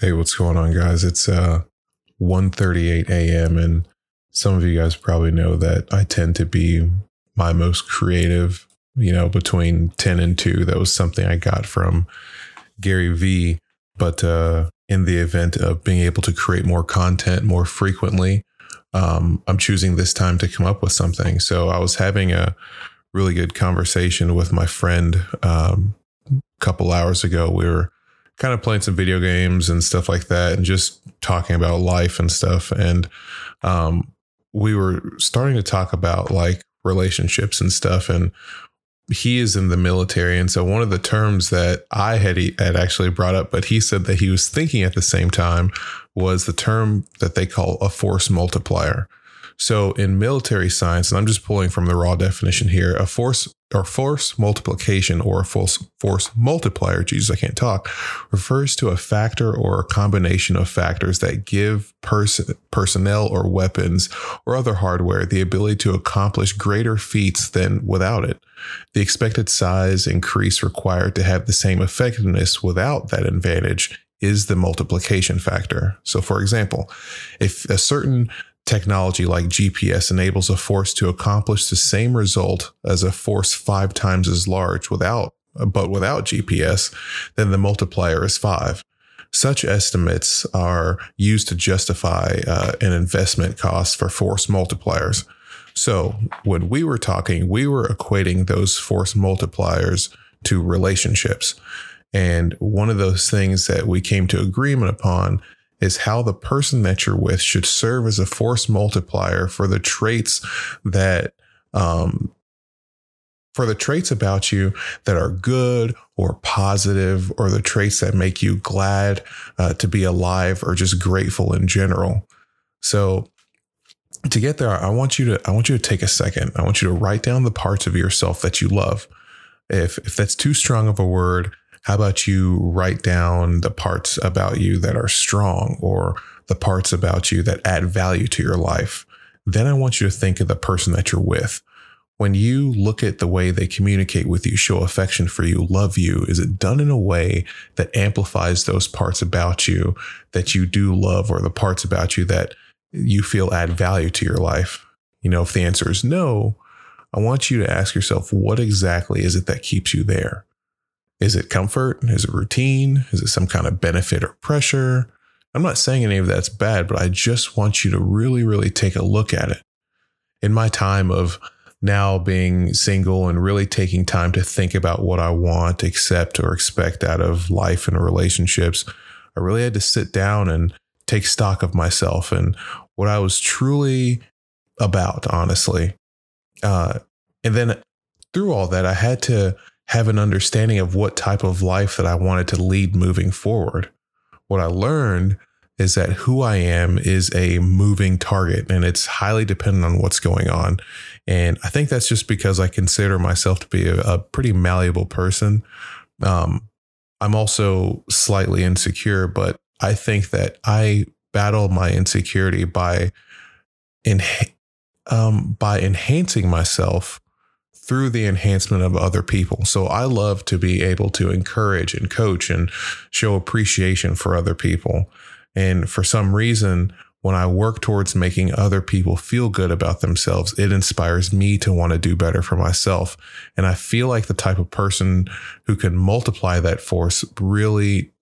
Hey, what's going on, guys? It's uh 1:38 a.m. and some of you guys probably know that I tend to be my most creative, you know, between 10 and 2. That was something I got from Gary Vee, but uh in the event of being able to create more content more frequently, um, I'm choosing this time to come up with something. So I was having a really good conversation with my friend um, a couple hours ago. We were kind of playing some video games and stuff like that and just talking about life and stuff. And um, we were starting to talk about like relationships and stuff and he is in the military. And so one of the terms that i had, had actually brought up but he said that he was thinking at the same time was the term that they call a force multiplier. So in military science, and I'm just pulling from the raw definition here, a force or force multiplication or a force force multiplier, Jesus, I can't talk, refers to a factor or a combination of factors that give person personnel or weapons or other hardware the ability to accomplish greater feats than without it. The expected size increase required to have the same effectiveness without that advantage is the multiplication factor. So, for example, if a certain technology like GPS enables a force to accomplish the same result as a force five times as large without, but without GPS, then the multiplier is five. Such estimates are used to justify uh, an investment cost for force multipliers. So when we were talking, we were equating those force multipliers to relationships. And one of those things that we came to agreement upon is how the person that you're with should serve as a force multiplier for the traits that um, for the traits about you that are good or positive or the traits that make you glad uh, to be alive or just grateful in general. So to get there i want you to i want you to take a second. I want you to write down the parts of yourself that you love. If if that's too strong of a word how about you write down the parts about you that are strong or the parts about you that add value to your life? Then I want you to think of the person that you're with. When you look at the way they communicate with you, show affection for you, love you, is it done in a way that amplifies those parts about you that you do love or the parts about you that you feel add value to your life? You know, if the answer is no, I want you to ask yourself, what exactly is it that keeps you there? Is it comfort? Is it routine? Is it some kind of benefit or pressure? I'm not saying any of that's bad, but I just want you to really, really take a look at it. In my time of now being single and really taking time to think about what I want, accept, or expect out of life and relationships, I really had to sit down and take stock of myself and what I was truly about, honestly. Uh, and then through all that, I had to have an understanding of what type of life that I wanted to lead moving forward. What I learned is that who I am is a moving target and it's highly dependent on what's going on. And I think that's just because I consider myself to be a, a pretty malleable person. Um, I'm also slightly insecure, but I think that I battle my insecurity by um, by enhancing myself through the enhancement of other people. So I love to be able to encourage and coach and show appreciation for other people. And for some reason, when I work towards making other people feel good about themselves, it inspires me to want to do better for myself. And I feel like the type of person who can multiply that force really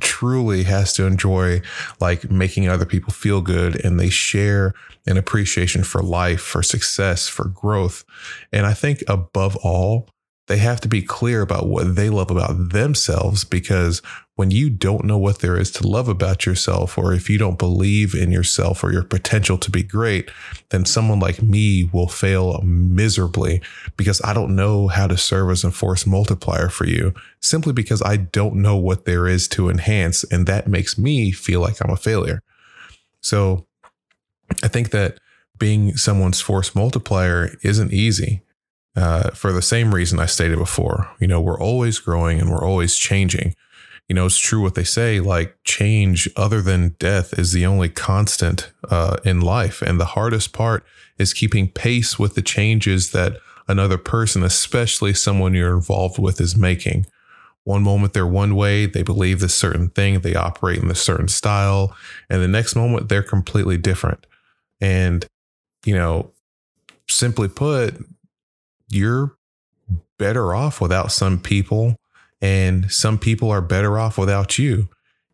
truly has to enjoy like making other people feel good and they share an appreciation for life, for success, for growth. And I think above all, they have to be clear about what they love about themselves because when you don't know what there is to love about yourself, or if you don't believe in yourself or your potential to be great, then someone like me will fail miserably because I don't know how to serve as a force multiplier for you simply because I don't know what there is to enhance. And that makes me feel like I'm a failure. So I think that being someone's force multiplier isn't easy uh, for the same reason I stated before. You know, we're always growing and we're always changing. You know, it's true what they say like change other than death is the only constant uh, in life. And the hardest part is keeping pace with the changes that another person, especially someone you're involved with, is making. one moment they're one way, they believe this certain thing, they operate in this certain style, and the next moment they're completely different. And, you know, simply put, you're better off without some people, and some people are better off without you.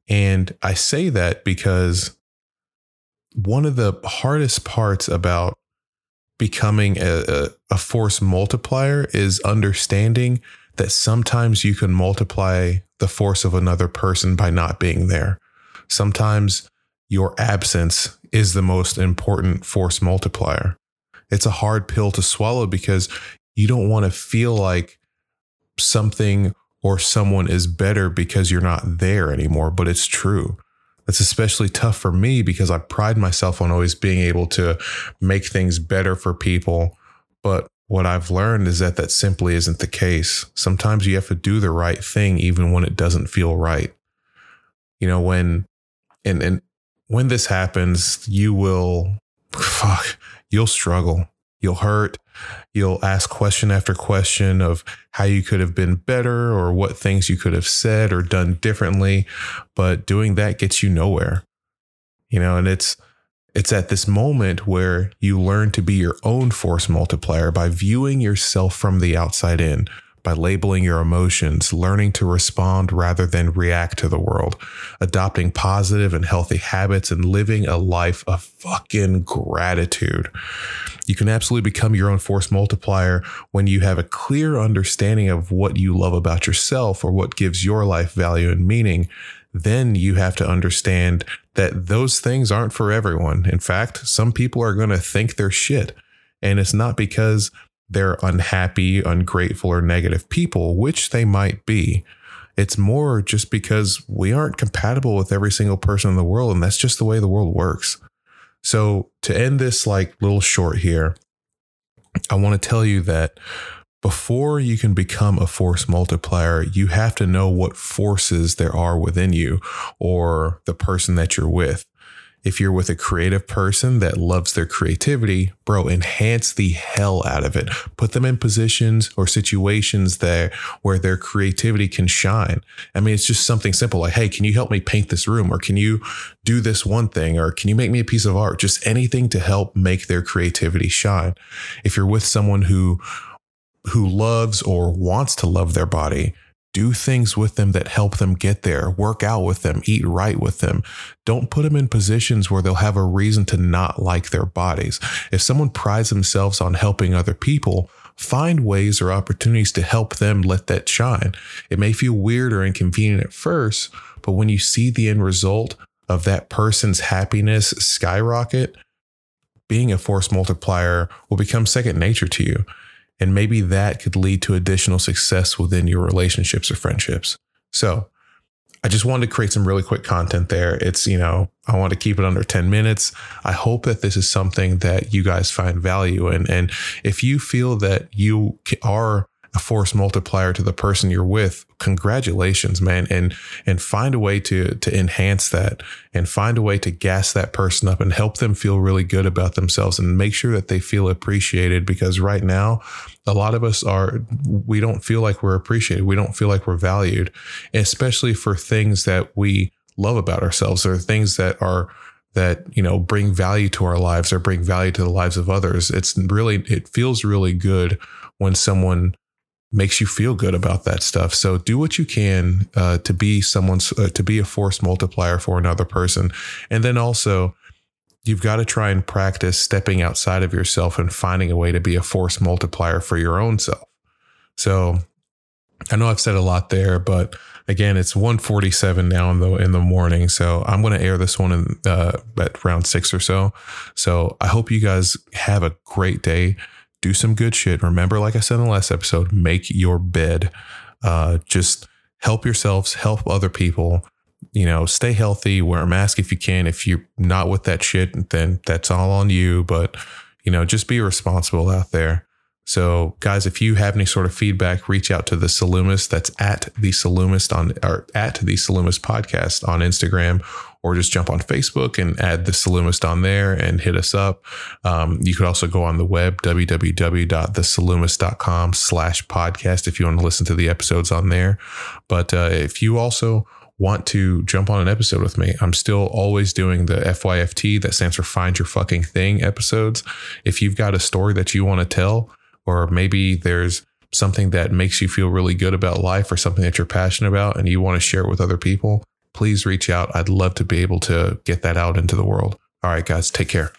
And I say that because one of the hardest parts about becoming a, a, a, force multiplier is understanding that sometimes you can multiply the force of another person by not being there. Sometimes your absence is the most important force multiplier. It's a hard pill to swallow because you don't want to feel like something or someone is better because you're not there anymore, but it's true. That's especially tough for me because I pride myself on always being able to make things better for people. But what I've learned is that that simply isn't the case. Sometimes you have to do the right thing even when it doesn't feel right. You know, when and and when this happens, you will fuck, you'll struggle. You'll hurt. You'll ask question after question of how you could have been better or what things you could have said or done differently. But doing that gets you nowhere. You know, and it's it's at this moment where you learn to be your own force multiplier by viewing yourself from the outside in, by labeling your emotions, learning to respond rather than react to the world, adopting positive and healthy habits, and living a life of fucking gratitude. You can absolutely become your own force multiplier when you have a clear understanding of what you love about yourself or what gives your life value and meaning. Then you have to understand that those things aren't for everyone. In fact, some people are going to think they're shit. And it's not because they're unhappy, ungrateful, or negative people, which they might be. It's more just because we aren't compatible with every single person in the world, and that's just the way the world works. So, to end this like little short here, I want to tell you that before you can become a force multiplier, you have to know what forces there are within you or the person that you're with. If you're with a creative person that loves their creativity, bro, enhance the hell out of it. Put them in positions or situations there where their creativity can shine. I mean, it's just something simple like, hey, can you help me paint this room? Or can you do this one thing? Or can you make me a piece of art? Just anything to help make their creativity shine. If you're with someone who who loves or wants to love their body, do things with them that help them get there, work out with them, eat right with them. Don't put them in positions where they'll have a reason to not like their bodies. If someone prides themselves on helping other people, find ways or opportunities to help them let that shine. It may feel weird or inconvenient at first, but when you see the end result of that person's happiness skyrocket, being a force multiplier will become second nature to you. And maybe that could lead to additional success within your relationships or friendships. So I just wanted to create some really quick content there. It's, you know, I want to keep it under 10 minutes. I hope that this is something that you guys find value in. And if you feel that you are a force multiplier to the person you're with congratulations man and and find a way to to enhance that and find a way to gas that person up and help them feel really good about themselves and make sure that they feel appreciated because right now a lot of us are we don't feel like we're appreciated. We don't feel like we're valued especially for things that we love about ourselves or things that are that you know bring value to our lives or bring value to the lives of others. It's really it feels really good when someone makes you feel good about that stuff. So do what you can uh, to be someone's uh, to be a force multiplier for another person, and then also you've got to try and practice stepping outside of yourself and finding a way to be a force multiplier for your own self. So I know I've said a lot there, but again, it's 147 now in the in the morning. So I'm going to air this one in, uh, at round six or so. So I hope you guys have a great day do some good shit. Remember, like I said in the last episode, make your bed. Uh, just help yourselves, help other people. You know, stay healthy, wear a mask if you can. If you're not with that shit, then that's all on you. But, you know, just be responsible out there. So, guys, if you have any sort of feedback, reach out to the Salumist. That's at the Salumist on or at the Salumist podcast on Instagram or just jump on Facebook and add the Saloomist on there and hit us up. Um, you could also go on the web, www.thesaloomist.com slash podcast if you want to listen to the episodes on there. But uh, if you also want to jump on an episode with me, I'm still always doing the FYFT that stands for Find Your Fucking Thing episodes. If you've got a story that you want to tell, or maybe there's something that makes you feel really good about life or something that you're passionate about and you want to share it with other people, please reach out. I'd love to be able to get that out into the world. All right, guys, take care.